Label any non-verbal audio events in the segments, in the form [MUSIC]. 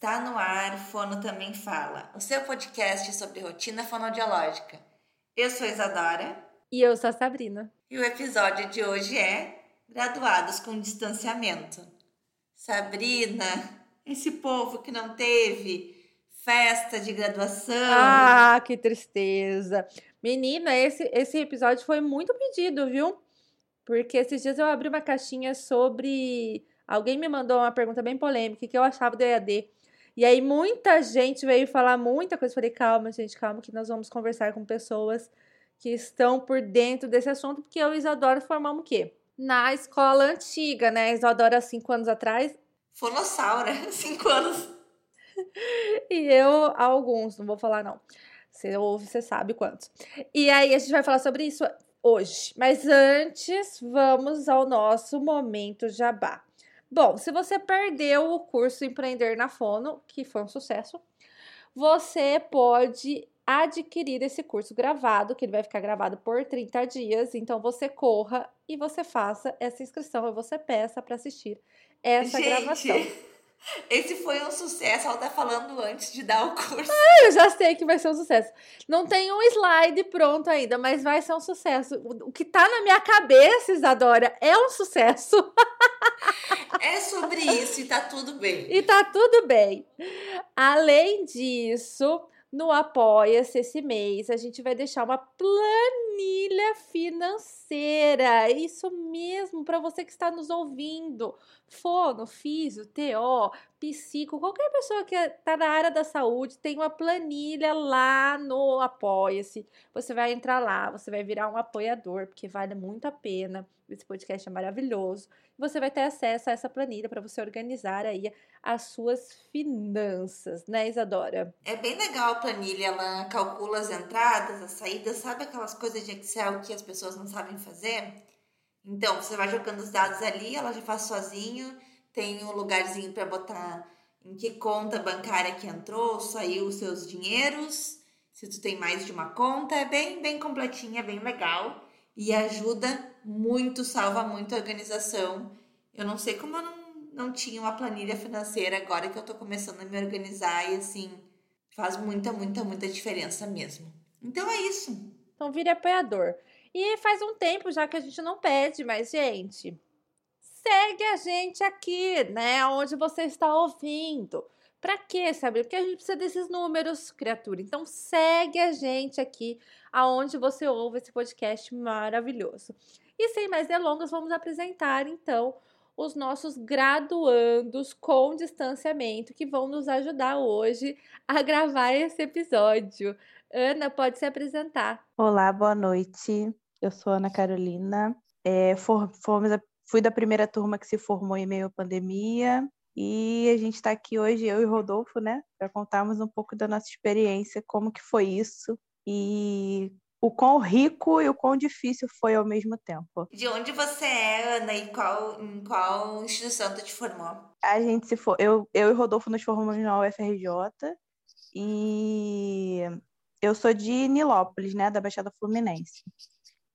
Está no ar, Fono Também Fala, o seu podcast sobre rotina fonoaudiológica. Eu sou Isadora. E eu sou a Sabrina. E o episódio de hoje é Graduados com Distanciamento. Sabrina, esse povo que não teve festa de graduação. Ah, que tristeza. Menina, esse, esse episódio foi muito pedido, viu? Porque esses dias eu abri uma caixinha sobre. Alguém me mandou uma pergunta bem polêmica que eu achava do EAD. E aí muita gente veio falar muita coisa. Eu falei, calma, gente, calma, que nós vamos conversar com pessoas que estão por dentro desse assunto, porque eu e Isadora formamos o quê? Na escola antiga, né? Isadora, cinco anos atrás. Fonossauro, [LAUGHS] cinco anos. [LAUGHS] e eu, alguns, não vou falar não. Você ouve, você sabe quantos. E aí a gente vai falar sobre isso hoje. Mas antes, vamos ao nosso momento jabá. Bom, se você perdeu o curso Empreender na Fono, que foi um sucesso, você pode adquirir esse curso gravado, que ele vai ficar gravado por 30 dias. Então você corra e você faça essa inscrição e você peça para assistir essa Gente, gravação. [LAUGHS] Esse foi um sucesso, ela tá falando antes de dar o curso. Ah, eu já sei que vai ser um sucesso. Não tem um slide pronto ainda, mas vai ser um sucesso. O que tá na minha cabeça, Isadora, é um sucesso. [LAUGHS] É sobre isso e tá tudo bem. E tá tudo bem. Além disso, no Apoia-se esse mês, a gente vai deixar uma planilha financeira. Isso mesmo, para você que está nos ouvindo. Fono, físio, TO, psico, qualquer pessoa que está na área da saúde tem uma planilha lá no Apoia-se. Você vai entrar lá, você vai virar um apoiador, porque vale muito a pena. Esse podcast é maravilhoso. Você vai ter acesso a essa planilha para você organizar aí as suas finanças, né, Isadora? É bem legal a planilha, ela calcula as entradas, as saídas, sabe aquelas coisas de Excel que as pessoas não sabem fazer? Então, você vai jogando os dados ali, ela já faz sozinho, tem um lugarzinho para botar em que conta bancária que entrou, saiu os seus dinheiros, se tu tem mais de uma conta, é bem, bem completinha, bem legal e ajuda muito, salva muito a organização. Eu não sei como eu não, não tinha uma planilha financeira agora que eu tô começando a me organizar e assim, faz muita, muita, muita diferença mesmo. Então é isso. Então vire apoiador. E faz um tempo já que a gente não pede, mas, gente, segue a gente aqui, né? Onde você está ouvindo. Para quê, sabe? Porque a gente precisa desses números, criatura. Então segue a gente aqui aonde você ouve esse podcast maravilhoso. E sem mais delongas, vamos apresentar então os nossos graduandos com distanciamento que vão nos ajudar hoje a gravar esse episódio. Ana, pode se apresentar. Olá, boa noite. Eu sou Ana Carolina. É, for, fui da primeira turma que se formou em meio à pandemia. E a gente está aqui hoje, eu e Rodolfo, né, para contarmos um pouco da nossa experiência, como que foi isso e o quão rico e o quão difícil foi ao mesmo tempo. De onde você é, Ana, e qual, em qual instituição tu te formou? A gente se for, eu, eu e Rodolfo nos formamos na UFRJ e eu sou de Nilópolis, né, da Baixada Fluminense.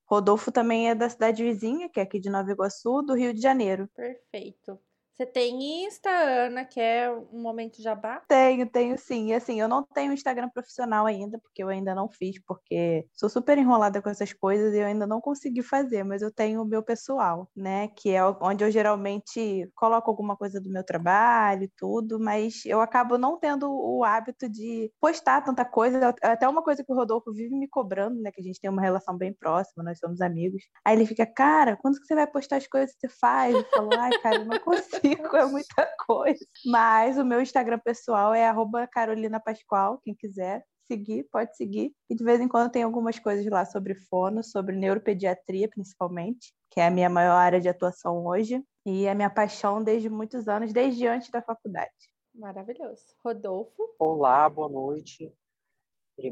Rodolfo também é da cidade vizinha, que é aqui de Nova Iguaçu, do Rio de Janeiro. Perfeito. Você tem Insta, Ana, que é um momento jabá? Tenho, tenho sim. E assim, eu não tenho Instagram profissional ainda, porque eu ainda não fiz, porque sou super enrolada com essas coisas e eu ainda não consegui fazer, mas eu tenho o meu pessoal, né? Que é onde eu geralmente coloco alguma coisa do meu trabalho e tudo, mas eu acabo não tendo o hábito de postar tanta coisa. Até uma coisa que o Rodolfo vive me cobrando, né? Que a gente tem uma relação bem próxima, nós somos amigos. Aí ele fica, cara, quando que você vai postar as coisas que você faz? Eu falo, ai, cara, eu não consigo fico, é muita coisa. Mas o meu Instagram pessoal é Carolina Pascoal, quem quiser seguir, pode seguir. E de vez em quando tem algumas coisas lá sobre fono, sobre neuropediatria, principalmente, que é a minha maior área de atuação hoje. E é a minha paixão desde muitos anos, desde antes da faculdade. Maravilhoso. Rodolfo? Olá, boa noite.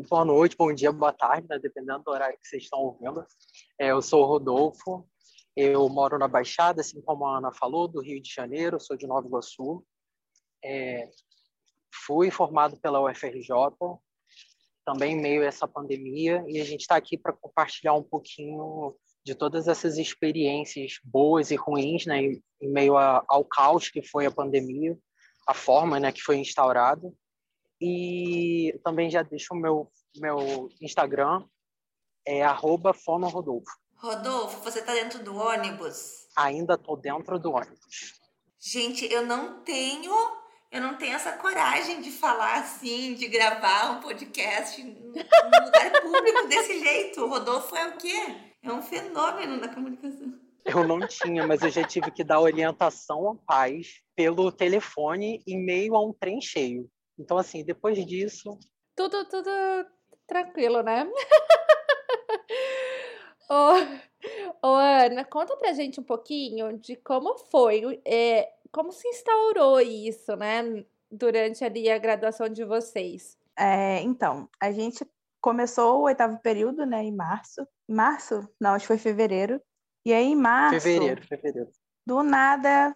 Boa noite, bom dia, boa tarde, né? dependendo do horário que vocês estão ouvindo. É, eu sou o Rodolfo, eu moro na Baixada, assim como a Ana falou, do Rio de Janeiro, sou de Nova Iguaçu. É, fui formado pela UFRJ, também meio a essa pandemia, e a gente está aqui para compartilhar um pouquinho de todas essas experiências boas e ruins, né, em, meio a, ao caos que foi a pandemia, a forma né, que foi instaurado. E também já deixo o meu, meu Instagram, é arroba. Rodolfo, você está dentro do ônibus? Ainda estou dentro do ônibus. Gente, eu não tenho, eu não tenho essa coragem de falar assim, de gravar um podcast num lugar público desse jeito. O Rodolfo é o quê? É um fenômeno da comunicação. Eu não tinha, mas eu já tive que dar orientação a pais pelo telefone em meio a um trem cheio. Então, assim, depois disso. Tudo, tudo tranquilo, né? [LAUGHS] ô, ô, Ana, conta pra gente um pouquinho de como foi, é, como se instaurou isso, né, durante ali a graduação de vocês. É, então, a gente começou o oitavo período, né, em março. Março? Não, acho que foi fevereiro. E aí, em março. Fevereiro, fevereiro. Do nada,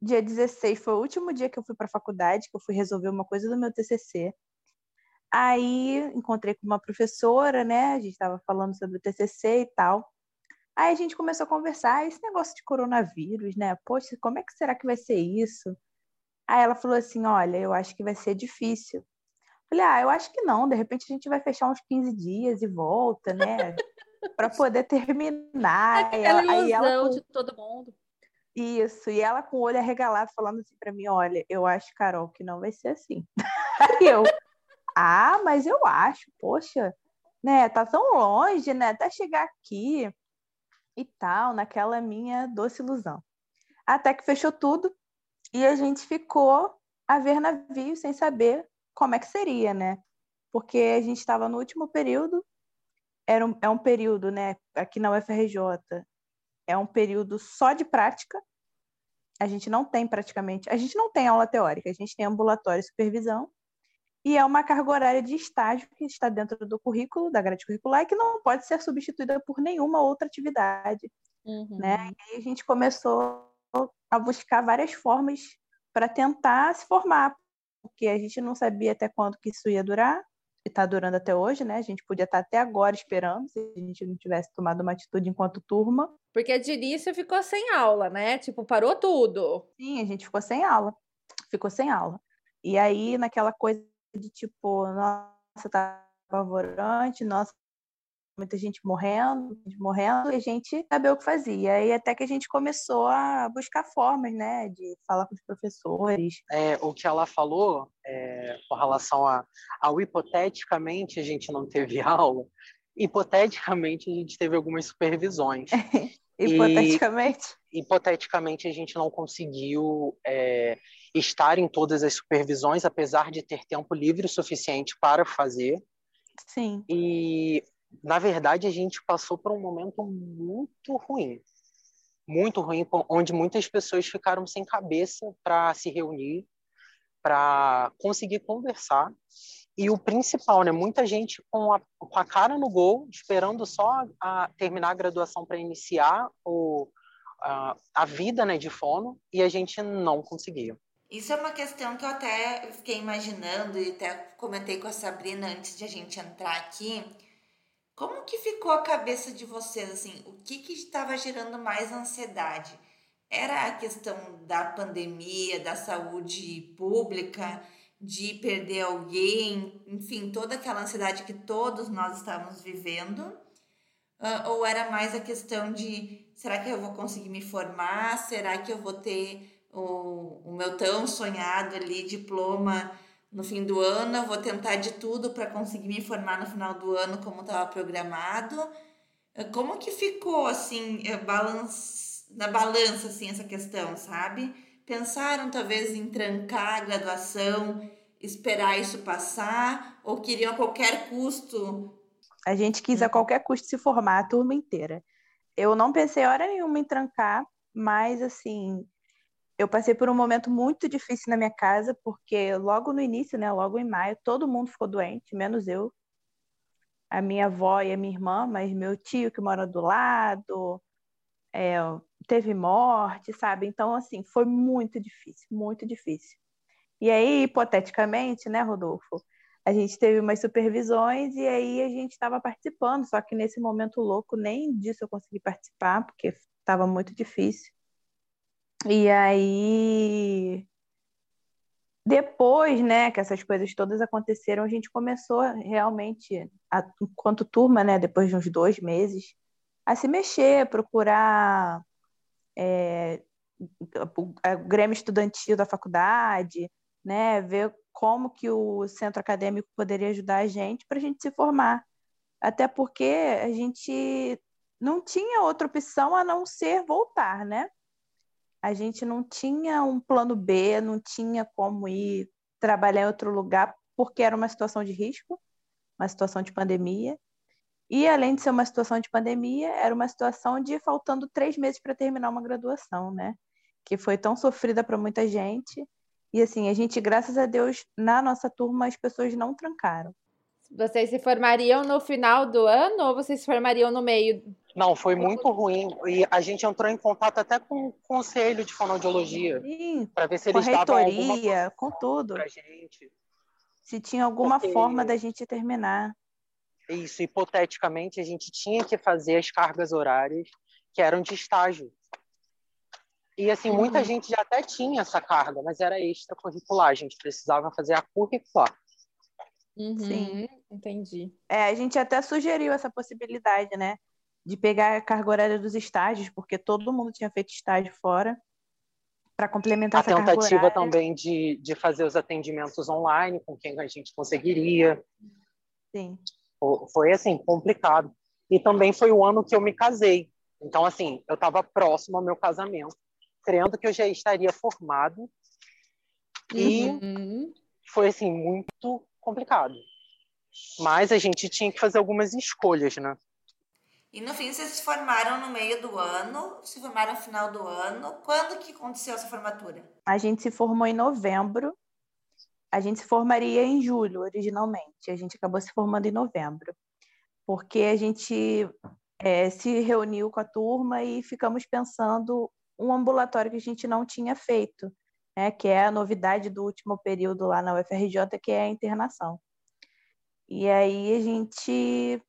dia 16 foi o último dia que eu fui para a faculdade, que eu fui resolver uma coisa do meu TCC. Aí encontrei com uma professora, né? A gente estava falando sobre o TCC e tal. Aí a gente começou a conversar, esse negócio de coronavírus, né? Poxa, como é que será que vai ser isso? Aí ela falou assim: Olha, eu acho que vai ser difícil. Falei: Ah, eu acho que não, de repente a gente vai fechar uns 15 dias e volta, né? [LAUGHS] para poder terminar. Aquela ela, ilusão ela de todo mundo. Isso, e ela com o olho arregalado falando assim para mim, olha, eu acho, Carol, que não vai ser assim. Aí [LAUGHS] eu, ah, mas eu acho, poxa, né, tá tão longe, né, até chegar aqui e tal, naquela minha doce ilusão. Até que fechou tudo e a gente ficou a ver navio sem saber como é que seria, né? Porque a gente estava no último período era um, é um período, né, aqui na UFRJ, é um período só de prática. A gente não tem praticamente, a gente não tem aula teórica, a gente tem ambulatório e supervisão, e é uma carga horária de estágio que está dentro do currículo, da grade curricular, e que não pode ser substituída por nenhuma outra atividade. Uhum. Né? E aí a gente começou a buscar várias formas para tentar se formar, porque a gente não sabia até quando que isso ia durar, está durando até hoje, né? A gente podia estar tá até agora esperando, se a gente não tivesse tomado uma atitude enquanto turma. Porque a Dirícia ficou sem aula, né? Tipo, parou tudo. Sim, a gente ficou sem aula. Ficou sem aula. E aí, naquela coisa de tipo, nossa, tá apavorante, nossa, muita gente morrendo, morrendo, e a gente sabia o que fazia. E até que a gente começou a buscar formas, né, de falar com os professores. É, o que ela falou é, com relação a, ao hipoteticamente a gente não teve [LAUGHS] aula, hipoteticamente a gente teve algumas supervisões. [LAUGHS] hipoteticamente? E, hipoteticamente a gente não conseguiu é, estar em todas as supervisões, apesar de ter tempo livre o suficiente para fazer. Sim. E na verdade, a gente passou por um momento muito ruim. Muito ruim, onde muitas pessoas ficaram sem cabeça para se reunir, para conseguir conversar. E o principal, né? Muita gente com a, com a cara no gol, esperando só a, terminar a graduação para iniciar o, a, a vida né, de fono, e a gente não conseguia. Isso é uma questão que eu até fiquei imaginando e até comentei com a Sabrina antes de a gente entrar aqui como que ficou a cabeça de vocês, assim, o que que estava gerando mais ansiedade? Era a questão da pandemia, da saúde pública, de perder alguém, enfim, toda aquela ansiedade que todos nós estávamos vivendo? Uh, ou era mais a questão de será que eu vou conseguir me formar? Será que eu vou ter o, o meu tão sonhado ali diploma no fim do ano, eu vou tentar de tudo para conseguir me formar no final do ano como estava programado. Como que ficou assim, eh, balance, na balança assim essa questão, sabe? Pensaram talvez em trancar a graduação, esperar isso passar ou queriam a qualquer custo? A gente quis a qualquer custo se formar a turma inteira. Eu não pensei hora nenhuma em trancar, mas assim, eu passei por um momento muito difícil na minha casa, porque logo no início, né, logo em maio, todo mundo ficou doente, menos eu. A minha avó e a minha irmã, mas meu tio que mora do lado, é, teve morte, sabe? Então, assim, foi muito difícil, muito difícil. E aí, hipoteticamente, né, Rodolfo? A gente teve umas supervisões e aí a gente estava participando, só que nesse momento louco nem disso eu consegui participar, porque estava muito difícil. E aí depois, né, que essas coisas todas aconteceram, a gente começou realmente, a, enquanto turma, né, depois de uns dois meses, a se mexer, procurar é, o, Grêmio Estudantil da faculdade, né, ver como que o centro acadêmico poderia ajudar a gente para a gente se formar. Até porque a gente não tinha outra opção a não ser voltar, né? a gente não tinha um plano B, não tinha como ir trabalhar em outro lugar, porque era uma situação de risco, uma situação de pandemia. E, além de ser uma situação de pandemia, era uma situação de faltando três meses para terminar uma graduação, né? Que foi tão sofrida para muita gente. E, assim, a gente, graças a Deus, na nossa turma, as pessoas não trancaram. Vocês se formariam no final do ano ou vocês se formariam no meio? Não, foi muito ruim. E a gente entrou em contato até com o conselho de fonoaudiologia para ver se eles com davam reitoria, com tudo. pra gente. Se tinha alguma Porque- forma da gente terminar. Isso, hipoteticamente, a gente tinha que fazer as cargas horárias que eram de estágio. E, assim, muita Uhum. gente já até tinha essa carga, mas era extracurricular. A gente precisava fazer a curricular. Uhum, Sim. Entendi. É, a gente até sugeriu essa possibilidade, né? De pegar a carga horária dos estágios, porque todo mundo tinha feito estágio fora, para complementar A essa carga tentativa horária. também de, de fazer os atendimentos online com quem a gente conseguiria. Sim. Fo- Foi, assim, complicado. E também foi o ano que eu me casei. Então, assim, eu estava próximo ao meu casamento, crendo que eu já estaria formado. E Uhum. foi, assim, muito complicado. Mas a gente tinha que fazer algumas escolhas, né? E no fim vocês se formaram no meio do ano, se formaram no final do ano. Quando que aconteceu essa formatura? A gente se formou em novembro. A gente se formaria em julho, originalmente. A gente acabou se formando em novembro. Porque a gente é, se reuniu com a turma e ficamos pensando um ambulatório que a gente não tinha feito, né? que é a novidade do último período lá na UFRJ, que é a internação. E aí a gente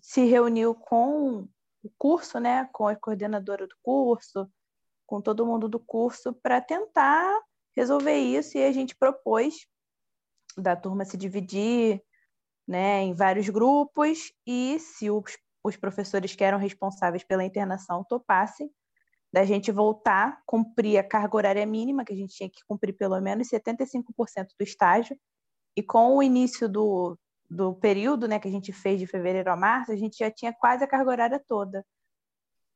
se reuniu com o curso, né? com a coordenadora do curso, com todo mundo do curso, para tentar resolver isso. E a gente propôs da turma se dividir né, em vários grupos e se os, os professores que eram responsáveis pela internação topassem, da gente voltar, cumprir a carga horária mínima, que a gente tinha que cumprir pelo menos 75% do estágio, e com o início do, do período né, que a gente fez de fevereiro a março, a gente já tinha quase a carga horária toda.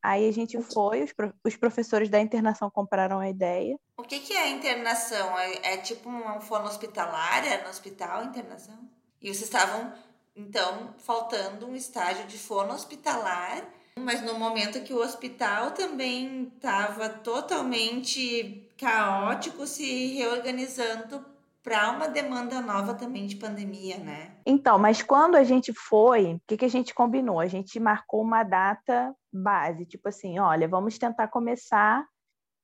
Aí a gente foi, os, os professores da internação compraram a ideia. O que, que é internação? É, é tipo uma fono hospitalária no hospital, internação? E vocês estavam, então, faltando um estágio de fono hospitalar, mas no momento que o hospital também estava totalmente caótico, se reorganizando para uma demanda nova também de pandemia, né? Então, mas quando a gente foi, o que, que a gente combinou? A gente marcou uma data base, tipo assim, olha, vamos tentar começar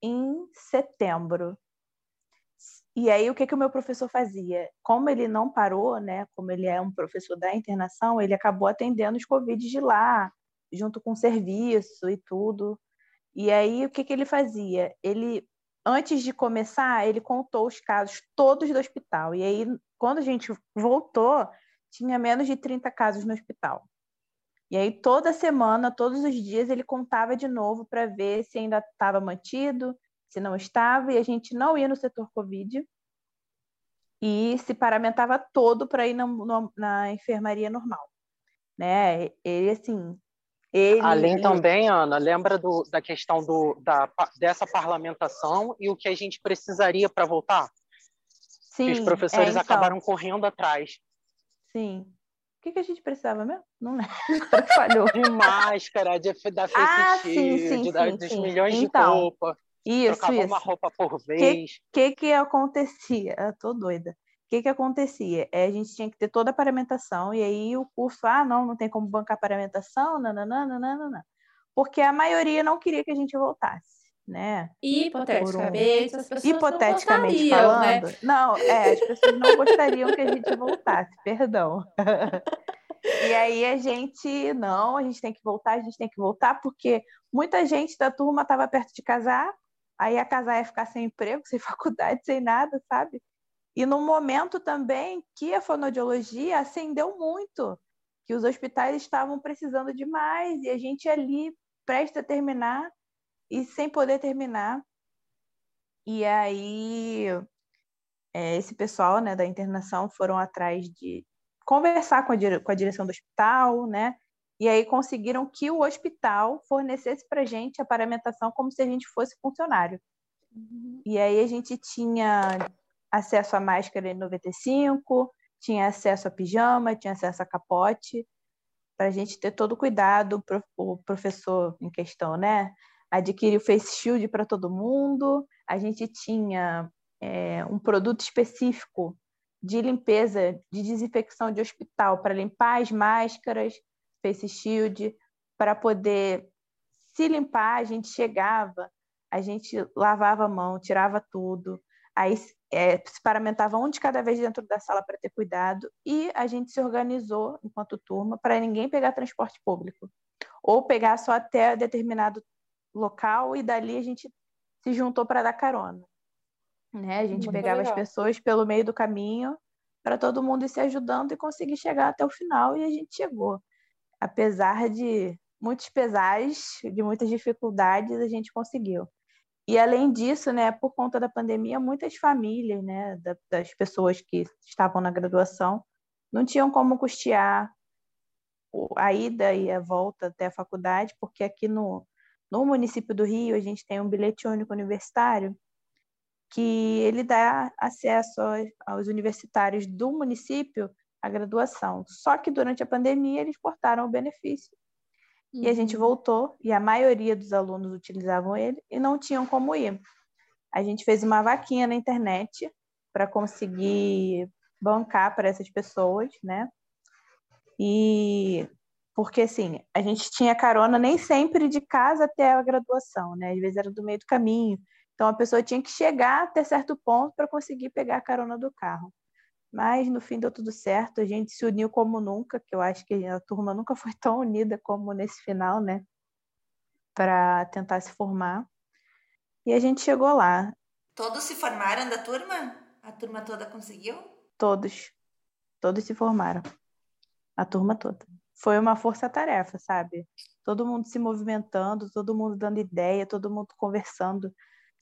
em setembro. E aí, o que, que o meu professor fazia? Como ele não parou, né? Como ele é um professor da internação, ele acabou atendendo os Covid de lá, junto com o serviço e tudo. E aí, o que, que ele fazia? Ele, antes de começar, ele contou os casos todos do hospital. E aí, quando a gente voltou, tinha menos de 30 casos no hospital. E aí, toda semana, todos os dias, ele contava de novo para ver se ainda estava mantido, se não estava, e a gente não ia no setor Covid e se paramentava todo para ir na, na enfermaria normal. Né? Ele, assim. Ele, Além também, Ana, lembra do, da questão do, da, dessa parlamentação e o que a gente precisaria para voltar? sim, que os professores é, então, acabaram correndo atrás. Sim. O que, que a gente precisava mesmo? Não lembro. [LAUGHS] Falhou. De máscara, de, da face Ah, sim, shield, sim, da- sim, dos sim. milhões Então, de roupa. Isso, trocava isso. uma roupa por vez. O que, que acontecia? Eu tô doida. O que, que acontecia? É, a gente tinha que ter toda a paramentação, e aí o curso, ah, não, não tem como bancar paramentação, nananã. Porque a maioria não queria que a gente voltasse, né? Hipoteticamente, as pessoas Hipoteticamente não né? falando, não, é, as pessoas não gostariam que a gente voltasse, perdão. E aí a gente, não, a gente tem que voltar, a gente tem que voltar, porque muita gente da turma estava perto de casar, aí a casar ia ficar sem emprego, [LAUGHS] sem faculdade, sem nada, sabe? E no momento também que a fonoaudiologia ascendeu muito, que os hospitais estavam precisando demais e a gente ali presta a terminar e sem poder terminar. E aí é, esse pessoal né, da internação foram atrás de conversar com a, dire com a direção do hospital, né? E aí conseguiram que o hospital fornecesse para a gente a paramentação como se a gente fosse funcionário. Uhum. E aí a gente tinha acesso à máscara N95, tinha acesso a pijama, tinha acesso a capote, para a gente ter todo o cuidado, o professor em questão, né? Adquiriu face shield para todo mundo, a gente tinha é, um produto específico de limpeza, de desinfecção de hospital para limpar as máscaras, face shield, para poder se limpar, a gente chegava, a gente lavava a mão, tirava tudo, aí é, se paramentava um de cada vez dentro da sala para ter cuidado, e a gente se organizou enquanto turma para ninguém pegar transporte público, ou pegar só até determinado local e dali a gente se juntou para dar carona. Né? A gente Muito pegava legal. as pessoas pelo meio do caminho para todo mundo ir se ajudando e conseguir chegar até o final, e a gente chegou. Apesar de muitos pesares, de muitas dificuldades, a gente conseguiu. E além disso, né, por conta da pandemia, muitas famílias, né, das pessoas que estavam na graduação, não tinham como custear a ida e a volta até a faculdade, porque aqui no, no município do Rio a gente tem um bilhete único universitário que ele dá acesso aos universitários do município à graduação. Só que durante a pandemia eles cortaram o benefício e a gente uhum. voltou, e a maioria dos alunos utilizavam ele e não tinham como ir. A gente fez uma vaquinha na internet para conseguir bancar para essas pessoas, né? E porque assim, a gente tinha carona nem sempre de casa até a graduação, né? Às vezes era do meio do caminho. Então a pessoa tinha que chegar até certo ponto para conseguir pegar a carona do carro. Mas no fim deu tudo certo, a gente se uniu como nunca, que eu acho que a turma nunca foi [LAUGHS] tão unida como nesse final, né? Para tentar se formar. E a gente chegou lá. Todos se formaram da turma? A turma toda conseguiu? Todos. Todos se formaram. A turma toda. Foi uma força-tarefa, sabe? Todo mundo se movimentando, todo mundo dando ideia, todo mundo conversando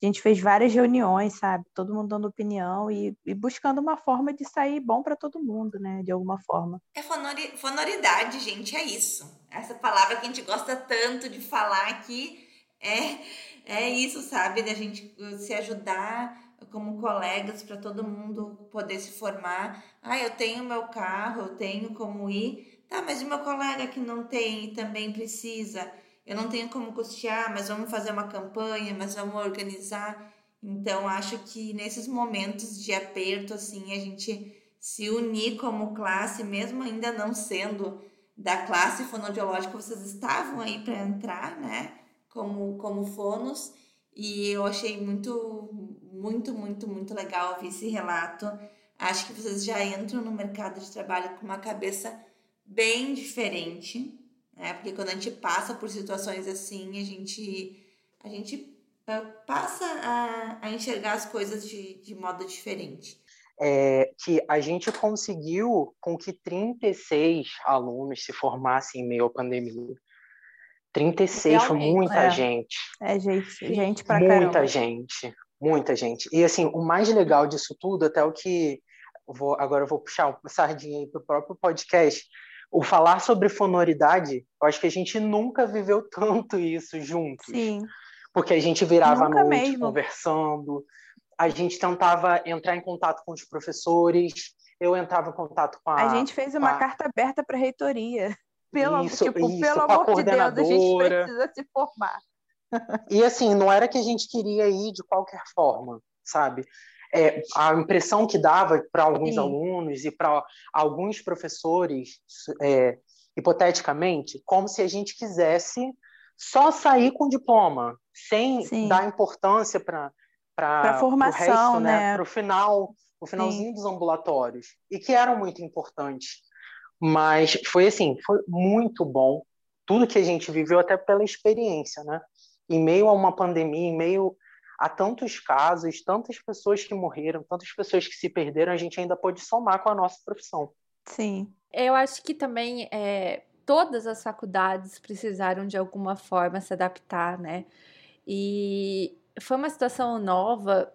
a gente fez várias reuniões, sabe? Todo mundo dando opinião e, e buscando uma forma de sair bom para todo mundo, né? De alguma forma. É fonori, fonoridade, gente, é isso. Essa palavra que a gente gosta tanto de falar aqui é, é isso, sabe? Da gente se ajudar como colegas para todo mundo poder se formar. Ah, eu tenho meu carro, eu tenho como ir. Tá, mas e meu colega que não tem e também precisa? Eu não tenho como custear, mas vamos fazer uma campanha, mas vamos organizar. Então, acho que nesses momentos de aperto, assim, a gente se unir como classe, mesmo ainda não sendo da classe fonoaudiológica, vocês estavam aí para entrar, né, como, como fonos, e eu achei muito, muito, muito, muito legal ouvir esse relato. Acho que vocês já entram no mercado de trabalho com uma cabeça bem diferente, né? Porque quando a gente passa por situações assim, a gente, a gente uh, passa a, a enxergar as coisas de, de modo diferente. É, que a gente conseguiu com que 36 alunos se formassem em meio à pandemia. 36 Realmente, foi muita é. gente. É gente, gente pra Muita caramba. gente, muita gente. E assim, o mais legal disso tudo, até o que vou, agora eu vou puxar o sardinha aí pro próprio podcast, o falar sobre fonoridade, eu acho que a gente nunca viveu [LAUGHS] tanto isso juntos. Sim. Porque a gente virava nunca à noite mesmo. conversando, a gente tentava entrar em contato com os professores, eu entrava em contato com a. A gente fez uma a... carta aberta para a reitoria. [LAUGHS] Pelo, isso, tipo, isso, pelo amor de Deus, a gente precisa se formar. E assim, não era que a gente queria ir de qualquer forma, sabe? É, a impressão que dava para alguns Sim. alunos e para alguns professores, é, hipoteticamente, como se a gente quisesse só sair com diploma, sem Sim. dar importância para para formação, resto, né? né? Para o final, o finalzinho Sim. dos ambulatórios e que eram muito importantes. Mas foi assim, foi muito bom tudo que a gente viveu até pela experiência, né? Em meio a uma pandemia, em meio há tantos casos, tantas pessoas que morreram, tantas pessoas que se perderam, a gente ainda pode somar com a nossa profissão. Sim. Eu acho que também é, todas as faculdades precisaram de alguma forma se adaptar, né? E foi uma situação nova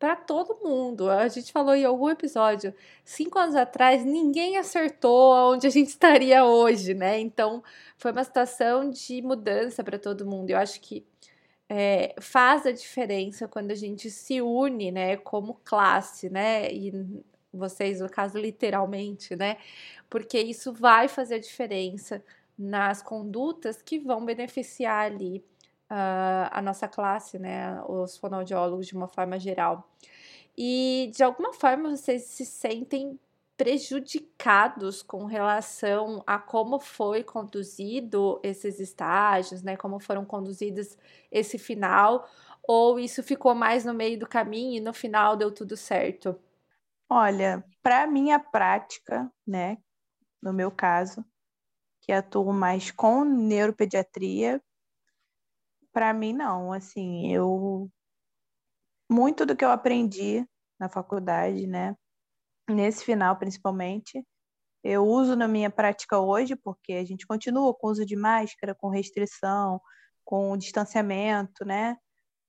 para todo mundo. A gente falou em algum episódio, cinco anos atrás, ninguém acertou onde a gente estaria hoje, né? Então, foi uma situação de mudança para todo mundo. Eu acho que é, faz a diferença quando a gente se une, né, como classe, né? E vocês, no caso, literalmente, né? Porque isso vai fazer a diferença nas condutas que vão beneficiar ali uh, a nossa classe, né, os fonoaudiólogos de uma forma geral. E de alguma forma vocês se sentem prejudicados com relação a como foi conduzido esses estágios, né, como foram conduzidos esse final, ou isso ficou mais no meio do caminho e no final deu tudo certo? Olha, para minha prática, né, no meu caso, que atuo mais com neuropediatria, para mim, não. Assim, eu. Muito do que eu aprendi na faculdade, né? Nesse final, principalmente, eu uso na minha prática hoje, porque a gente continua com uso de máscara, com restrição, com distanciamento, né?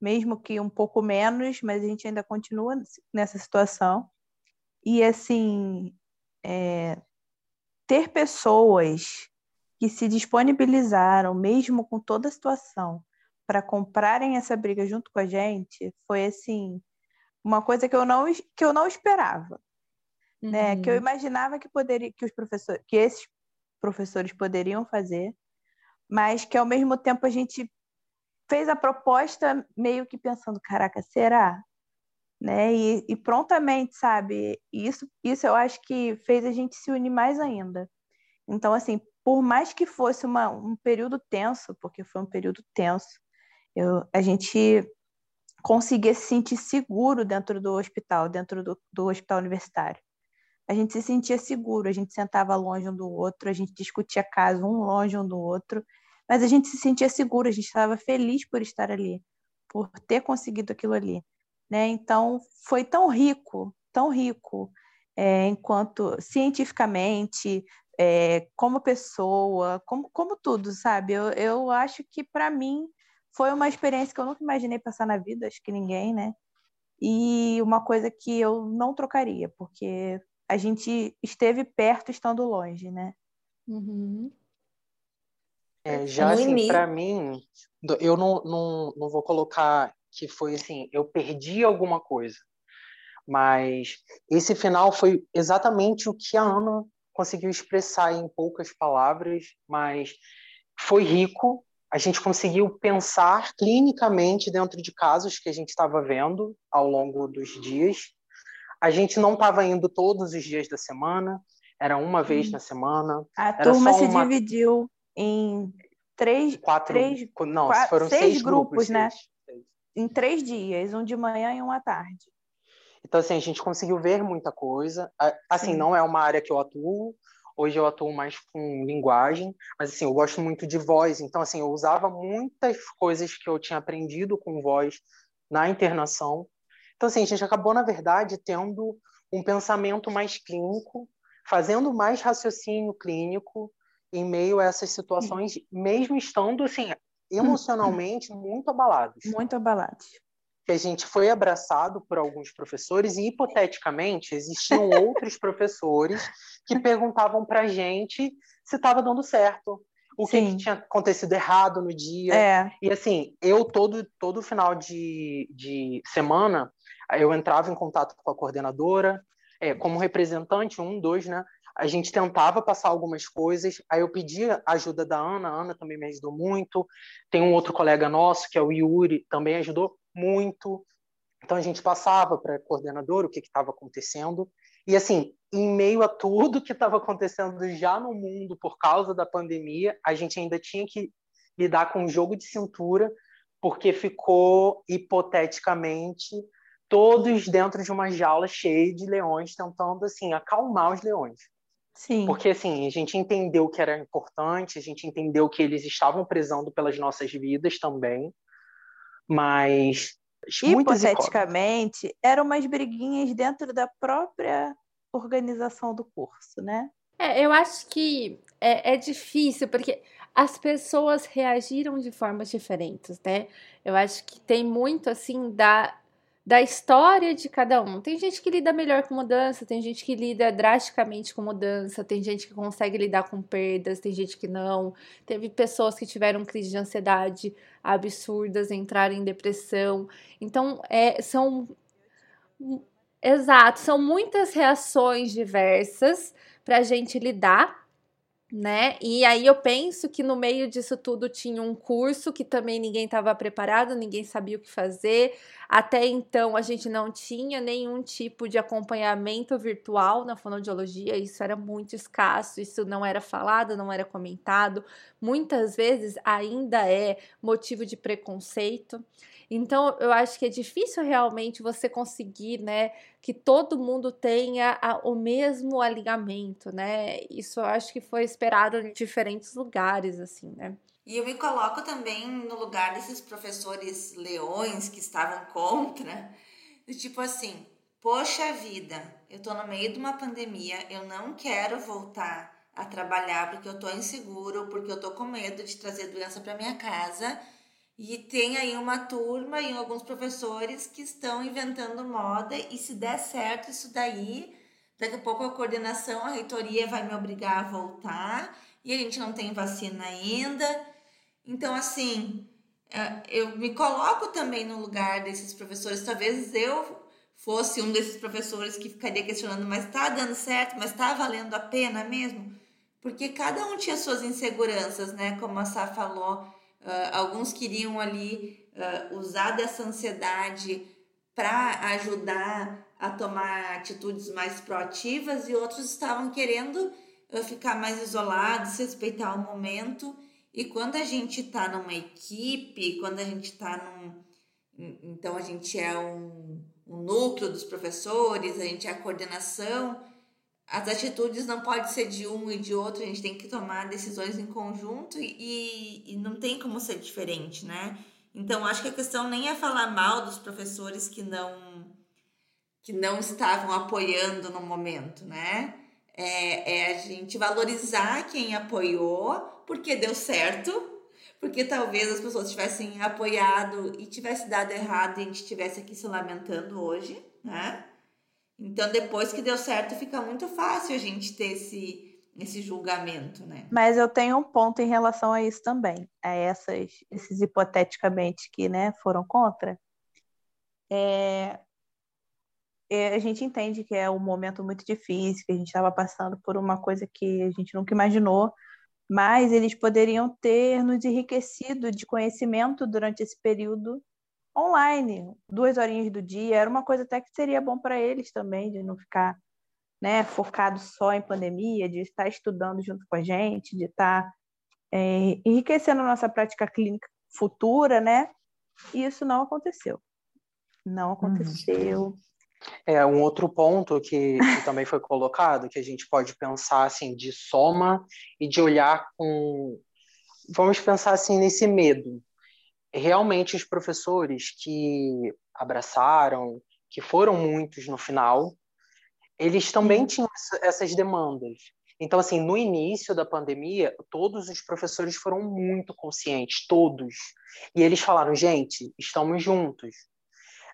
Mesmo que um pouco menos, mas a gente ainda continua nessa situação. E, assim, é, ter pessoas que se disponibilizaram, mesmo com toda a situação, para comprarem essa briga junto com a gente foi assim uma coisa que eu não que eu não esperava uhum. né que eu uhum. imaginava que poderia que os professores que esses professores poderiam fazer mas que ao mesmo tempo a gente fez a proposta meio que pensando caraca será né e, e prontamente sabe isso isso eu acho que fez a gente se unir mais ainda então assim por mais que fosse uma, um período tenso porque foi um período tenso eu, a gente conseguia se sentir seguro dentro do hospital, dentro do, do hospital universitário. A gente se sentia seguro, a gente sentava longe um do outro, a gente discutia caso um longe um do outro, mas a gente se sentia seguro, a gente estava feliz por estar ali, por ter conseguido aquilo ali. Né? Então, foi tão rico, tão rico, é, enquanto cientificamente, é, como pessoa, como, como tudo, sabe? Eu, eu acho que, para mim, foi uma experiência que eu nunca imaginei passar na vida, acho que ninguém, né? E uma coisa que eu não trocaria, porque a gente esteve perto estando longe, né? Uhum. É, já assim, para mim, eu não, não, não vou colocar que foi assim, eu perdi alguma coisa. Mas esse final foi exatamente o que a Ana conseguiu expressar em poucas palavras, mas foi rico, a gente conseguiu pensar clinicamente dentro de casos que a gente estava vendo ao longo dos dias. A gente não estava indo todos os dias da semana, era uma vez na semana. A turma se uma... dividiu em três, quatro, três, não, quatro, foram seis, seis grupos, grupos, né? Seis. Em três dias, um de manhã e um à tarde. Então, assim, a gente conseguiu ver muita coisa. Assim, Sim. não é uma área que eu atuo, Hoje eu atuo mais com linguagem, mas assim, eu gosto muito de voz, então assim, eu usava muitas coisas que eu tinha aprendido com voz na internação. Então assim, a gente acabou na verdade tendo um pensamento mais clínico, fazendo mais raciocínio clínico em meio a essas situações, mesmo estando assim emocionalmente muito abalados. Muito abalados que a gente foi abraçado por alguns professores e, hipoteticamente, existiam outros professores que perguntavam para a gente se estava dando certo, o que, que, tinha acontecido errado no dia. É. E, assim, eu, todo, todo final de, de semana, eu entrava em contato com a coordenadora, é, como representante, um, dois, né? A gente tentava passar algumas coisas, aí eu pedia ajuda da Ana, a Ana também me ajudou muito. Tem um outro colega nosso, que é o Yuri, também ajudou muito. Então a gente passava para a coordenadora o que estava acontecendo. E assim, em meio a tudo que estava acontecendo já no mundo por causa da pandemia, a gente ainda tinha que lidar com um jogo de cintura, porque ficou hipoteticamente todos dentro de uma jaula cheia de leões tentando assim acalmar os leões. Sim. Porque assim, a gente entendeu que era importante, a gente entendeu que eles estavam prezando pelas nossas vidas também, mas Hipoteticamente, eram umas briguinhas dentro da própria organização do curso, né? É, eu acho que é, é difícil, porque as pessoas reagiram de formas diferentes, né? Eu acho que tem muito, assim, da da história de cada um. Tem gente que lida melhor com mudança, tem gente que lida drasticamente com mudança, tem gente que consegue lidar com perdas, tem gente que não. Teve pessoas que tiveram crise de ansiedade absurdas, entraram em depressão. Então, é, são. Exato, são muitas reações diversas para a gente lidar né? E aí eu penso que no meio disso tudo tinha um curso que também ninguém estava preparado, ninguém sabia o que fazer. Até então a gente não tinha nenhum tipo de acompanhamento virtual na fonoaudiologia, isso era muito escasso, isso não era falado, não era comentado. Muitas vezes ainda é motivo de preconceito. Então, eu acho que é difícil realmente você conseguir, né, que todo mundo tenha a, o mesmo alinhamento, né? Isso eu acho que foi esperado em diferentes lugares, assim, né? E eu me coloco também no lugar desses professores leões que estavam contra, tipo assim, poxa vida, eu tô no meio de uma pandemia, eu não quero voltar a trabalhar porque eu tô inseguro, porque eu tô com medo de trazer doença para minha casa e tem aí uma turma e alguns professores que estão inventando moda e se der certo isso daí, daqui a pouco a coordenação, a reitoria vai me obrigar a voltar e a gente não tem vacina ainda. Então, assim, é, eu me coloco também no lugar desses professores. Talvez eu fosse um desses professores que ficaria questionando, mas tá dando certo, mas tá valendo a pena mesmo? Porque cada um tinha suas inseguranças, né? Como a Sá falou Uh, alguns queriam ali uh, usar dessa ansiedade para ajudar a tomar atitudes mais proativas e outros estavam querendo uh, ficar mais isolados, respeitar o momento. E quando a gente está numa equipe, quando a gente está num. Então, a gente é um, um núcleo dos professores, a gente é a coordenação as atitudes não podem ser de um e de outro, a gente tem que tomar decisões em conjunto e, e não tem como ser diferente, né? Então, acho que a questão nem é falar mal dos professores que não que não estavam apoiando no momento, né? É, é a gente valorizar quem apoiou, porque deu certo, porque talvez as pessoas tivessem apoiado e tivesse dado errado e a gente estivesse aqui se lamentando hoje, né? Então, depois que deu certo, fica muito fácil a gente ter esse, esse julgamento, né? Mas eu tenho um ponto em relação a isso também, a essas, esses hipoteticamente que né, foram contra. É, é, a gente entende que é um momento muito difícil, que a gente estava passando por uma coisa que a gente nunca imaginou, mas eles poderiam ter nos enriquecido de conhecimento durante esse período online, duas horinhas do dia, era uma coisa até que seria bom para eles também, de não ficar né, focado só em pandemia, de estar estudando junto com a gente, de estar é, enriquecendo a nossa prática clínica futura, né? E isso não aconteceu. Não aconteceu. Uhum. É, um outro ponto que, que, também foi colocado, que a gente pode pensar assim, de soma e de olhar com. Vamos pensar assim nesse medo, realmente os professores que abraçaram, que foram muitos no final, eles também tinham essas demandas. Então, assim, no início da pandemia, todos os professores foram muito conscientes, todos. E eles falaram, gente, estamos juntos.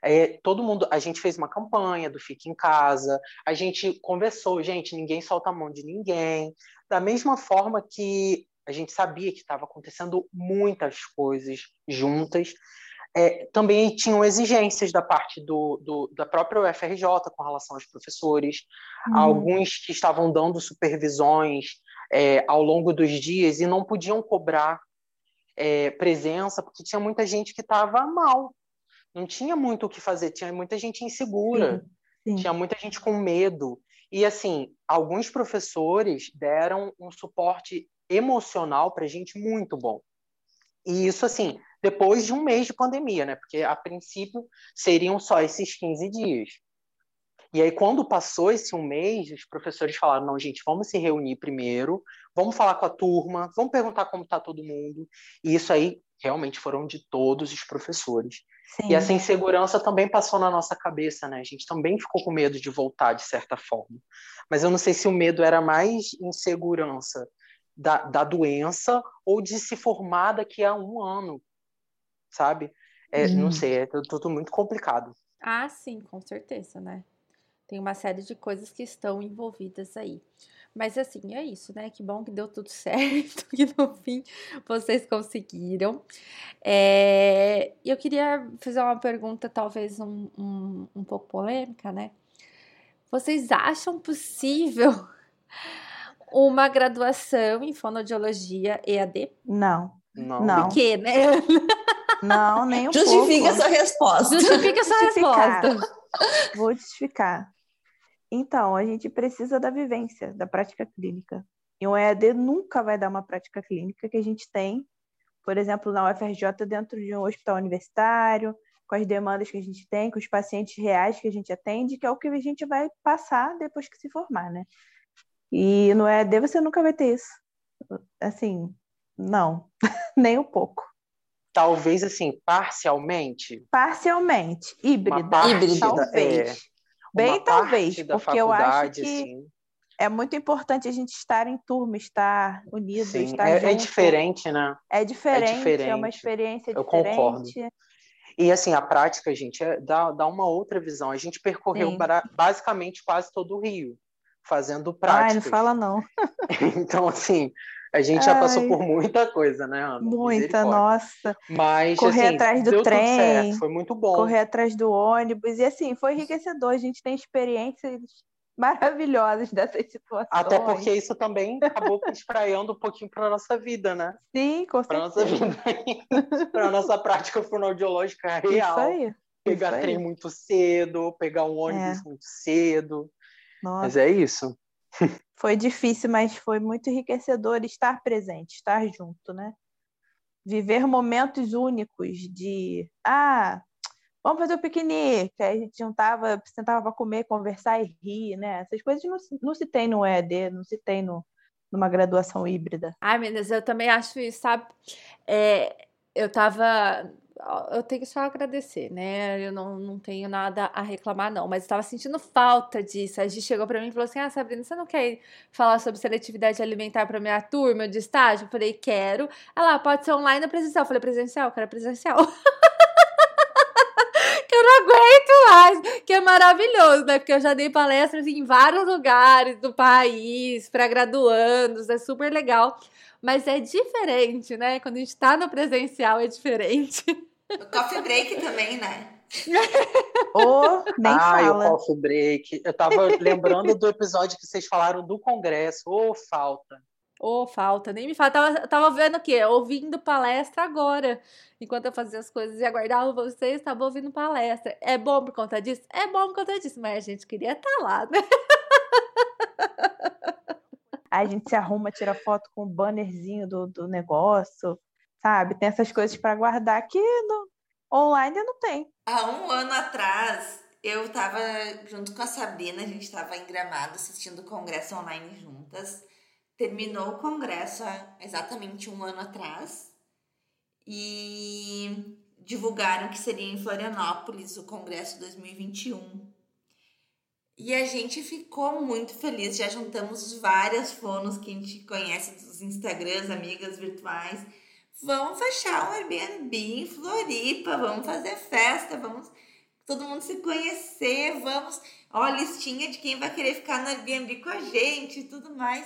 É, todo mundo, a gente fez uma campanha do Fique em Casa, a gente conversou, gente, ninguém solta a mão de ninguém. Da mesma forma que a gente sabia que estava acontecendo muitas coisas juntas. É, também tinham exigências da parte do, do, da própria UFRJ com relação aos professores, uhum. alguns que estavam dando supervisões é, ao longo dos dias e não podiam cobrar é, presença, porque tinha muita gente que estava mal, não tinha muito o que fazer, tinha muita gente insegura, sim, sim. tinha muita gente com medo. E, assim, alguns professores deram um suporte emocional para a gente muito bom. E isso, assim, depois de um mês de pandemia, né? Porque a princípio seriam só esses 15 dias. E aí, quando passou esse um mês, os professores falaram: não, gente, vamos se reunir primeiro, vamos falar com a turma, vamos perguntar como está todo mundo. E isso aí realmente foram de todos os professores. Sim. E essa insegurança também passou na nossa cabeça, né? A gente também ficou com medo de voltar, de certa forma. Mas eu não sei se o medo era mais insegurança da, da doença ou de se formar daqui a um ano, sabe? É, hum. Não sei, é tudo muito complicado. Ah, sim, com certeza, né? Tem uma série de coisas que estão envolvidas aí. Mas assim, é isso, né? Que bom que deu tudo [LAUGHS] certo, que no fim vocês conseguiram. É, eu queria fazer uma pergunta, talvez um, um, um pouco polêmica, né? Vocês acham possível uma graduação em fonoaudiologia EAD? Não. Não. Não. Por quê, né? [LAUGHS] Não, nem um Justifica pouco. sua resposta. Justifica sua resposta. Vou justificar. Então, a gente precisa da vivência, da prática clínica. E o EAD nunca vai dar uma prática clínica que a gente tem, por exemplo, na UFRJ, dentro de um hospital universitário, com as demandas que a gente tem, com os pacientes reais que a gente atende, que é o que a gente vai passar depois que se formar, né? E no EAD você nunca vai ter isso. Assim, não, [LAUGHS] nem um pouco. Talvez assim, parcialmente. Parcialmente, híbrida. Híbrida, talvez. É Bem, talvez, porque eu acho que assim. é muito importante a gente estar em turma, estar unido, Sim, estar é, junto. é diferente, né? É diferente, é, diferente. é uma experiência eu diferente. Eu concordo. E assim, a prática, gente, é, dá, dá uma outra visão. A gente percorreu basicamente quase todo o Rio, fazendo práticas. Ai, não fala não. [LAUGHS] então, assim, a gente já passou por muita coisa, né, Ana? Muita, nossa. Mas, correr assim, atrás do trem, certo, foi muito bom. Correr atrás do ônibus. E assim, foi enriquecedor. A gente tem experiências maravilhosas dessas situações. Até porque isso também acabou [LAUGHS] espraiando um pouquinho para nossa vida, né? Sim, com certeza. Nossa vida, para nossa prática fonoaudiológica real. Isso aí. Pegar isso trem muito cedo, pegar um ônibus É. muito cedo. Nossa. Mas é isso. Foi difícil, mas foi muito enriquecedor estar presente, estar junto, né? Viver momentos únicos de, ah, vamos fazer o piquenique. Aí a gente juntava, sentava para comer, conversar e rir, né? Essas coisas não, se- não se tem no EAD, não se tem no, numa graduação híbrida. Ai, meninas, eu também acho isso, sabe? É, eu tava. Eu tenho só a agradecer, né? Eu não, não tenho nada a reclamar, não. Mas eu tava sentindo falta disso. A gente chegou pra mim e falou assim: Ah, Sabrina, você não quer falar sobre seletividade alimentar pra minha turma de estágio? Eu falei: Quero. Ela, pode ser online ou presencial? Eu falei: Presencial, eu quero presencial. [LAUGHS] que eu não aguento mais, que é maravilhoso, né? Porque eu já dei palestras em vários lugares do país, para graduandos, é super legal. Mas é diferente, né? Quando a gente tá no presencial é diferente. [LAUGHS] O coffee break também, né? Ou [LAUGHS] nem Ai, fala. o coffee break. Eu tava lembrando do episódio que vocês falaram do congresso. Ô, falta. Ô, falta, nem me fala. Tava, tava vendo o quê? Ouvindo palestra agora. Enquanto eu fazia as coisas e aguardava vocês, tava ouvindo palestra. É bom por conta disso? É bom por conta disso, mas a gente queria estar lá, né? [LAUGHS] Aí a gente se arruma, tira foto com o bannerzinho do, do negócio, sabe? Tem essas coisas para guardar que no, online não tem. Há um ano atrás, eu tava junto com a Sabrina, a gente tava em Gramado assistindo o congresso online juntas. Terminou o congresso há exatamente um ano atrás. E divulgaram que seria em Florianópolis o congresso 2021. E a gente ficou muito feliz, já juntamos várias fonos que a gente conhece dos Instagrams, amigas virtuais. Vamos fechar um Airbnb em Floripa, vamos fazer festa, vamos todo mundo se conhecer, vamos, ó, listinha de quem vai querer ficar no Airbnb com a gente e tudo mais.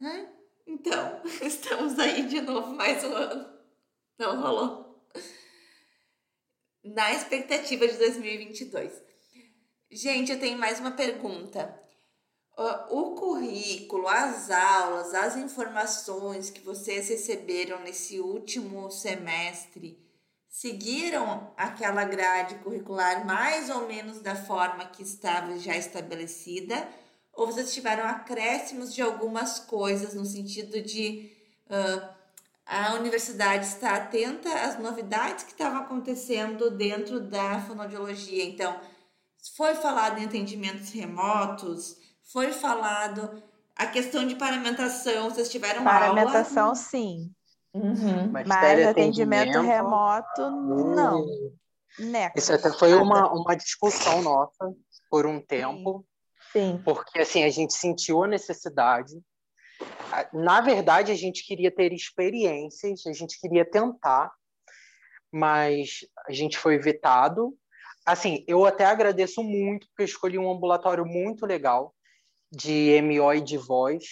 Hã? Então, [LAUGHS] estamos aí de novo mais um ano. Não rolou. Na expectativa de 2022. Gente, eu tenho mais uma pergunta. O currículo, as aulas, as informações que vocês receberam nesse último semestre seguiram aquela grade curricular mais ou menos da forma que estava já estabelecida? Ou vocês tiveram acréscimos de algumas coisas no sentido de uh, a universidade estar atenta às novidades que estavam acontecendo dentro da fonoaudiologia? Então, foi falado em atendimentos remotos, foi falado a questão de paramentação, vocês tiveram Paramentação, aula? sim. Uhum. Mas, Mas atendimento remoto, não. Neca. Isso até foi uma, uma discussão nossa por um tempo. Sim. Porque assim, a gente sentiu a necessidade. Na verdade, a gente queria ter experiências, a gente queria tentar, mas a gente foi vetado. Assim, eu até agradeço muito, porque eu escolhi um ambulatório muito legal de MO e de voz,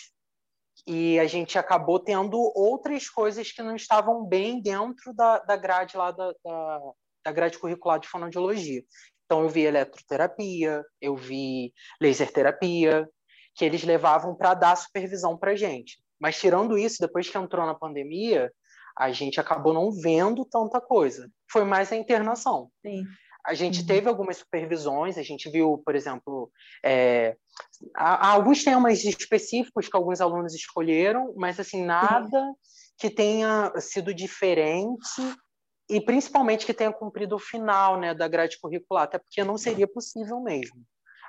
e a gente acabou tendo outras coisas que não estavam bem dentro da, da grade lá da, da, da grade curricular de fonoaudiologia. Então, eu vi eletroterapia, eu vi laser terapia, que eles levavam para dar supervisão para gente. Mas, tirando isso, depois que entrou na pandemia, a gente acabou não vendo tanta coisa. Foi mais a internação. Sim. A gente uhum. teve algumas supervisões, a gente viu, por exemplo, é, há, há alguns temas específicos que alguns alunos escolheram, mas assim nada que tenha sido diferente e principalmente que tenha cumprido o final né, da grade curricular, até porque não seria possível mesmo.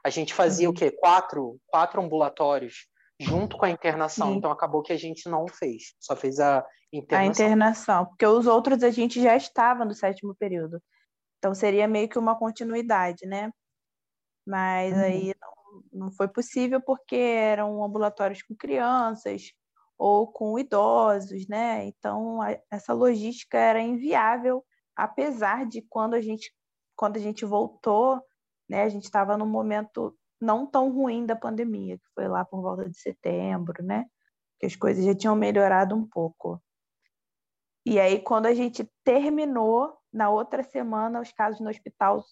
A gente fazia uhum. o quê? Quatro, quatro ambulatórios junto com a internação, então acabou que a gente não fez, só fez a internação. A internação, porque os outros a gente já estava no sétimo período. Então seria meio que uma continuidade, né? Mas uhum. aí não, não foi possível porque eram ambulatórios com crianças, ou com idosos, né? Então a, essa logística era inviável, apesar de quando a gente quando a gente voltou, né? A gente estava num momento não tão ruim da pandemia, que foi lá por volta de setembro, né? Que as coisas já tinham melhorado um pouco. E aí, quando a gente terminou, na outra semana, os casos no hospital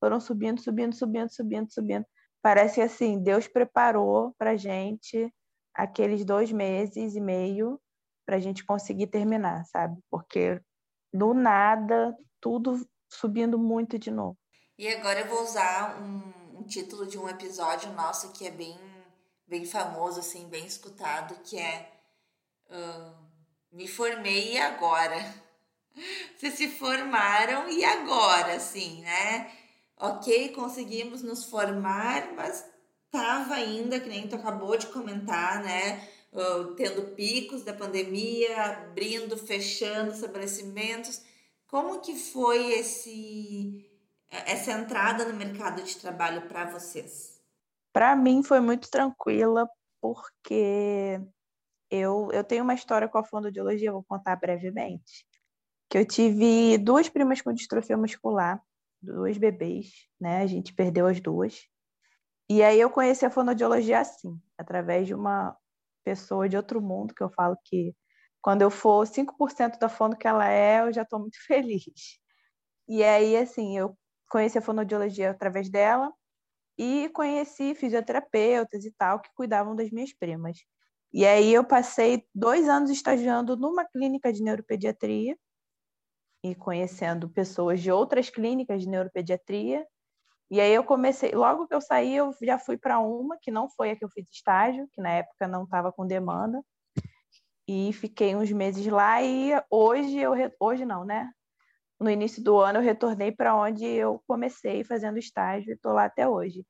foram subindo, subindo, subindo, subindo, subindo. Parece assim, Deus preparou para gente aqueles dois meses e meio para a gente conseguir terminar, sabe? Porque do nada, tudo subindo muito de novo. E agora eu vou usar um, um título de um episódio nosso que é bem, bem famoso, assim, bem escutado, que é uh, Me formei e agora? [LAUGHS] Vocês se formaram e agora, assim, né? Ok, conseguimos nos formar, mas estava ainda, que nem tu acabou de comentar, né? Uh, tendo picos da pandemia, abrindo, fechando estabelecimentos. Como que foi esse essa entrada no mercado de trabalho para vocês? Para mim foi muito tranquila, porque eu, eu tenho uma história com a fonoaudiologia, vou contar brevemente. Que eu tive duas primas com distrofia muscular, duas bebês, né? A gente perdeu as duas. E aí eu conheci a fonoaudiologia assim, através de uma pessoa de outro mundo, que eu falo que quando eu for 5% da fono que ela é, eu já estou muito [LAUGHS] feliz. E aí, assim, eu conheci a fonoaudiologia através dela e conheci fisioterapeutas e tal que cuidavam das minhas primas. E aí eu passei dois anos estagiando numa clínica de neuropediatria e conhecendo pessoas de outras clínicas de neuropediatria e aí eu comecei, logo que eu saí, eu já fui para uma, que não foi a que eu fiz estágio, que na época não estava com demanda. E fiquei uns meses lá e hoje eu hoje não, né? No início do ano eu retornei para onde eu comecei fazendo estágio e estou lá até hoje.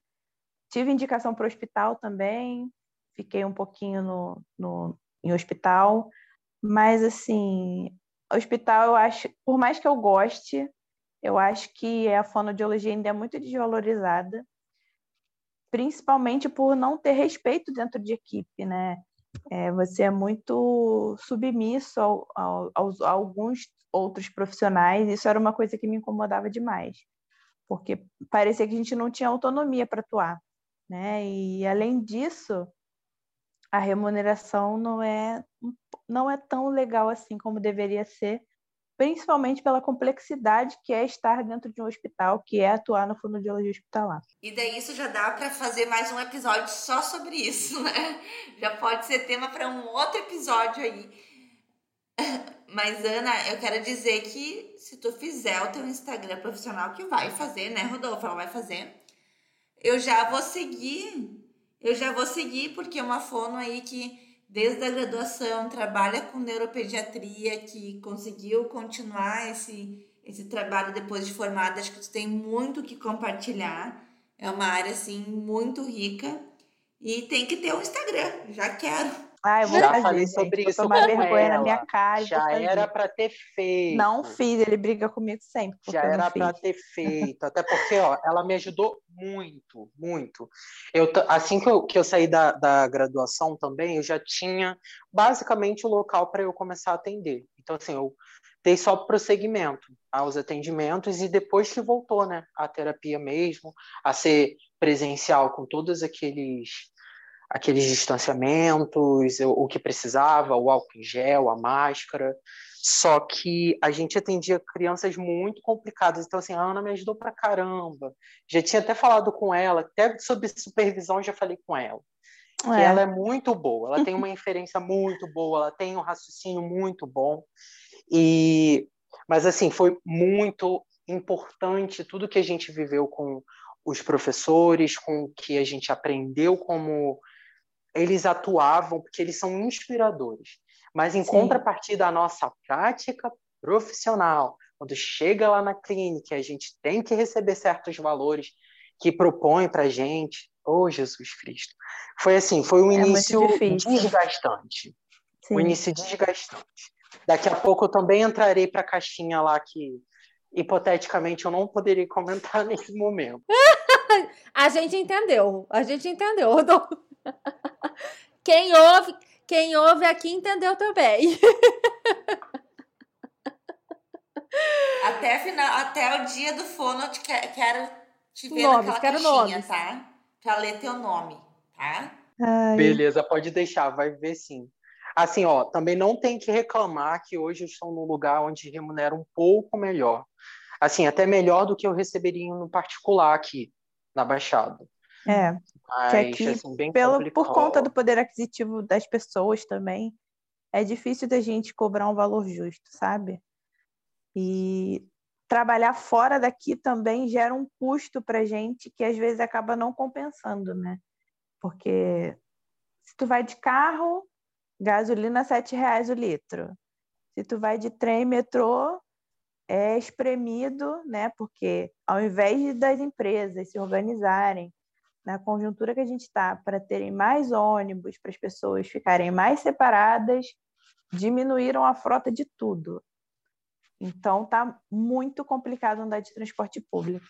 Tive indicação para o hospital também, fiquei um pouquinho no, no, em hospital, mas assim, hospital eu acho, por mais que eu goste, eu acho que a fonoaudiologia ainda é muito desvalorizada, principalmente por não ter respeito dentro de equipe, né? É, você é muito submisso ao, ao, aos, a alguns outros profissionais, isso era uma coisa que me incomodava demais, porque parecia que a gente não tinha autonomia para atuar, né? E além disso, a remuneração não é não é tão legal assim como deveria ser principalmente pela complexidade que é estar dentro de um hospital, que é atuar na fonoaudiologia hospitalar. E daí isso já dá para fazer mais um episódio só sobre isso, né? Já pode ser tema para um outro episódio aí. Mas Ana, eu quero dizer que se tu fizer o teu Instagram profissional, que vai fazer, né, Rodolfo? Ela vai fazer. Eu já vou seguir. Eu já vou seguir porque é uma fono aí que desde a graduação, trabalha com neuropediatria, que conseguiu continuar esse, esse trabalho depois de formada. Acho que tu tem muito que compartilhar. É uma área, assim, muito rica. E tem que ter um Instagram, já quero. Ah, eu vou Já fazer, falei gente. sobre Vou isso tomar com vergonha na ela. minha cara. vou Já era para ter feito. Não fiz, ele briga comigo sempre. Já era para ter feito, até porque ó, ela me ajudou muito, muito. Eu, assim que eu, que eu saí da, da graduação também, eu já tinha basicamente o local para eu começar a atender. Então, assim, eu dei só prosseguimento aos atendimentos e depois que voltou, né, a terapia mesmo, a ser presencial com todos aqueles aqueles distanciamentos, o, que precisava, o álcool em gel, a máscara. Só que a gente atendia crianças muito complicadas. Então, assim, a Ana me ajudou pra caramba. Já tinha até falado com ela, até sobre supervisão já falei com ela. É. ela é muito boa, ela tem [LAUGHS] uma inferência muito boa, ela tem um raciocínio muito bom. E mas assim, foi muito importante tudo que a gente viveu com os professores, com o que a gente aprendeu como eles atuavam, porque eles são inspiradores. Mas em Sim. contrapartida, a nossa prática profissional, quando chega lá na clínica, a gente tem que receber certos valores que propõem para a gente. Oh, Jesus Cristo. Foi assim, foi um É início desgastante. Sim. O início desgastante. Daqui a pouco eu também entrarei para a caixinha lá que, hipoteticamente, eu não poderia [LAUGHS] comentar nesse momento. [LAUGHS] A gente entendeu. A gente entendeu, Rodolfo. Quem ouve, quem ouve aqui entendeu também. Até, final, até o dia do fono eu te que- quero te ver Nomes, naquela quero caixinha, nomes. tá? Pra ler teu nome, tá? Ai, Beleza, pode deixar, vai ver sim. Assim, ó, também não tem que reclamar que hoje eu estou num lugar onde remunera um pouco melhor. Assim, até melhor do que eu receberia no particular aqui, na Baixada. É. Mas, Que aqui, assim, bem Pelo, por conta do poder aquisitivo das pessoas também, é difícil da gente cobrar um valor justo, sabe? E trabalhar fora daqui também gera um custo para gente que às vezes acaba não compensando, né? Porque se tu vai de carro, gasolina 7 reais o litro. Se tu vai de trem, metrô, é espremido, né? Porque ao invés das empresas se organizarem na conjuntura que a gente está para terem mais ônibus, para as pessoas ficarem mais separadas, diminuíram a frota de tudo. Então tá muito complicado andar de transporte público.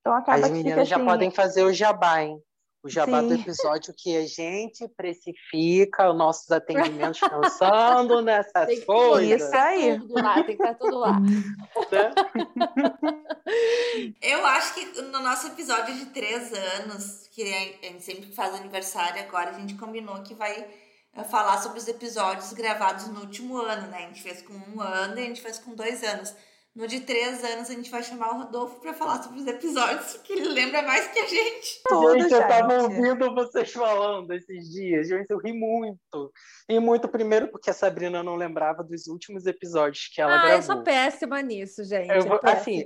Então acaba As que fica meninas já assim, podem fazer o jabá, hein? O jabá do Sim. episódio que a gente precifica os nossos atendimentos [LAUGHS] pensando nessas Tem que coisas. Isso aí. Tudo lá, tem que estar tudo lá. né? Eu acho que no nosso episódio de três anos, que a gente sempre faz aniversário agora, a gente combinou que vai eh, falar sobre os episódios gravados no último ano, né? A gente fez com um ano e a gente fez com dois anos. No de três anos, a gente vai chamar o Rodolfo para falar sobre os episódios, que ele lembra mais que a gente. Gente, eu tava ouvindo vocês falando esses dias, gente, eu ri muito. Ri muito primeiro porque a Sabrina não lembrava dos últimos episódios que ela Ah, eu gravou. sou péssima nisso, gente. Eu péssima. assim,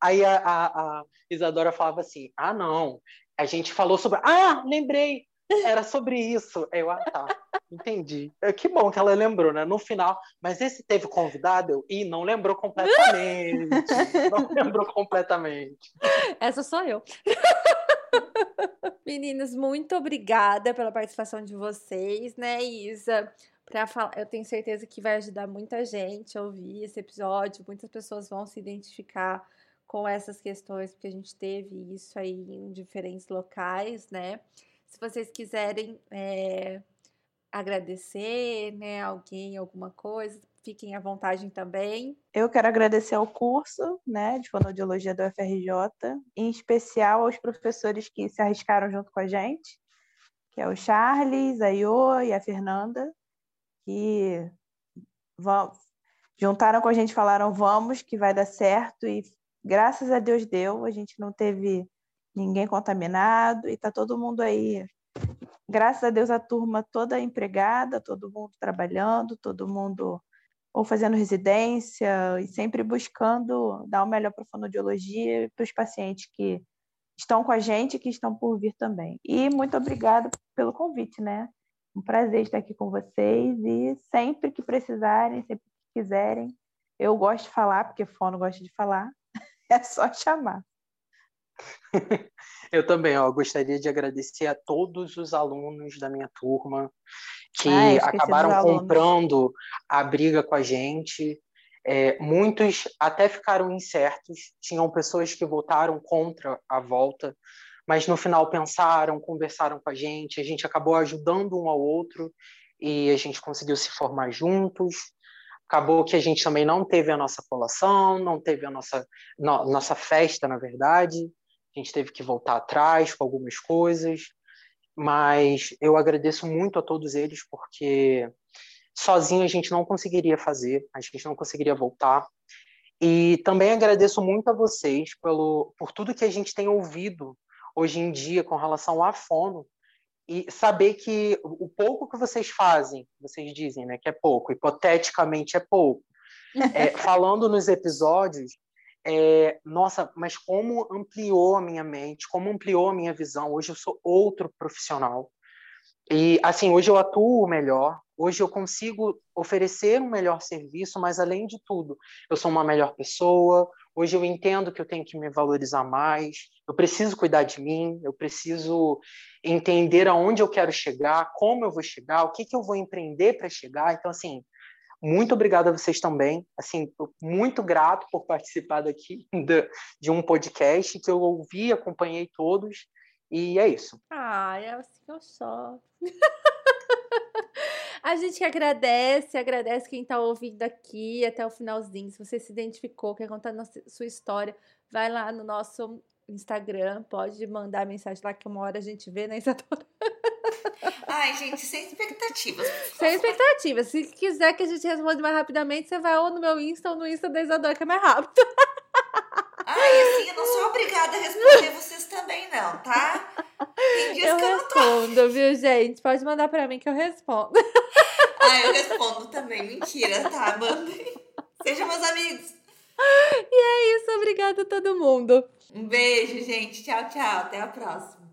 Aí a, a, a Isadora falava assim: ah, não, a gente falou sobre. Ah, lembrei! Era sobre isso. Eu, ah, tá, entendi. Que bom que ela lembrou, né? No final, mas esse teve convidado? Eu, Ih, não lembrou completamente. [LAUGHS] não lembrou completamente. Essa sou eu. [LAUGHS] Meninas, muito obrigada pela participação de vocês, né, Isa? Pra falar, eu tenho certeza que vai ajudar muita gente a ouvir esse episódio. Muitas pessoas vão se identificar com essas questões, porque a gente teve isso aí em diferentes locais, né? Se vocês quiserem é, agradecer, né, alguém, alguma coisa, fiquem à vontade também. Eu quero agradecer ao curso né, de fonoaudiologia do UFRJ, em especial aos professores que se arriscaram junto com a gente, que é o Charles, a Iô e a Fernanda, que vão- juntaram com a gente falaram vamos, que vai dar certo, e graças a Deus deu, a gente não teve ninguém contaminado, e está todo mundo aí, graças a Deus a turma toda empregada, todo mundo trabalhando, todo mundo ou fazendo residência e sempre buscando dar o melhor para a fonoaudiologia para os pacientes que estão com a gente e que estão por vir também. E muito obrigada pelo convite, né? Um prazer estar aqui com vocês e sempre que precisarem, sempre que quiserem, eu gosto de falar, porque fono gosta de falar, [LAUGHS] é só chamar. [LAUGHS] Eu também, ó, gostaria de agradecer a todos os alunos da minha turma que Ah, acabaram comprando a briga com a gente. É, muitos até ficaram incertos, tinham pessoas que votaram contra a volta, mas no final pensaram, conversaram com a gente, a gente acabou ajudando um ao outro e a gente conseguiu se formar juntos. Acabou que a gente também não teve a nossa colação, não teve a nossa, no, nossa festa, na verdade. A gente teve que voltar atrás com algumas coisas, mas eu agradeço muito a todos eles porque sozinho a gente não conseguiria fazer, a gente não conseguiria voltar. E também agradeço muito a vocês pelo, por tudo que a gente tem ouvido hoje em dia com relação à fono e saber que o pouco que vocês fazem, vocês dizem, né, que é pouco, hipoteticamente é pouco. [LAUGHS] É, falando nos episódios, é, nossa, mas como ampliou a minha mente, como ampliou a minha visão. Hoje eu sou outro profissional. E assim, hoje eu atuo melhor, hoje eu consigo oferecer um melhor serviço, mas além de tudo, eu sou uma melhor pessoa. Hoje eu entendo que eu tenho que me valorizar mais, eu preciso cuidar de mim, eu preciso entender aonde eu quero chegar, como eu vou chegar, o que, que eu vou empreender para chegar. Então, assim, muito obrigado a vocês também. Assim, muito grato por participar daqui [LAUGHS] de, um podcast que eu ouvi, acompanhei todos. E é isso. Ah, é assim que eu só. [LAUGHS] A gente que agradece, agradece quem tá ouvindo aqui até o finalzinho. Se você se identificou, quer contar a sua história, vai lá no nosso Instagram, pode mandar mensagem lá que uma hora a gente vê, né, Isadora? [LAUGHS] Ai, gente, sem expectativas. Sem expectativas. Se quiser que a gente responda mais rapidamente, você vai ou no meu Insta ou no Insta da Isadora, que é mais rápido. Ai, assim, eu não sou obrigada a responder vocês também, não, tá? Tem dias eu que eu não tô. respondo, viu, gente? Pode mandar pra mim que eu respondo. Ah, eu respondo também. Mentira, tá? Mandem. Sejam meus amigos. E é isso, obrigada a todo mundo. Um beijo, gente. Tchau, tchau. Até a próxima.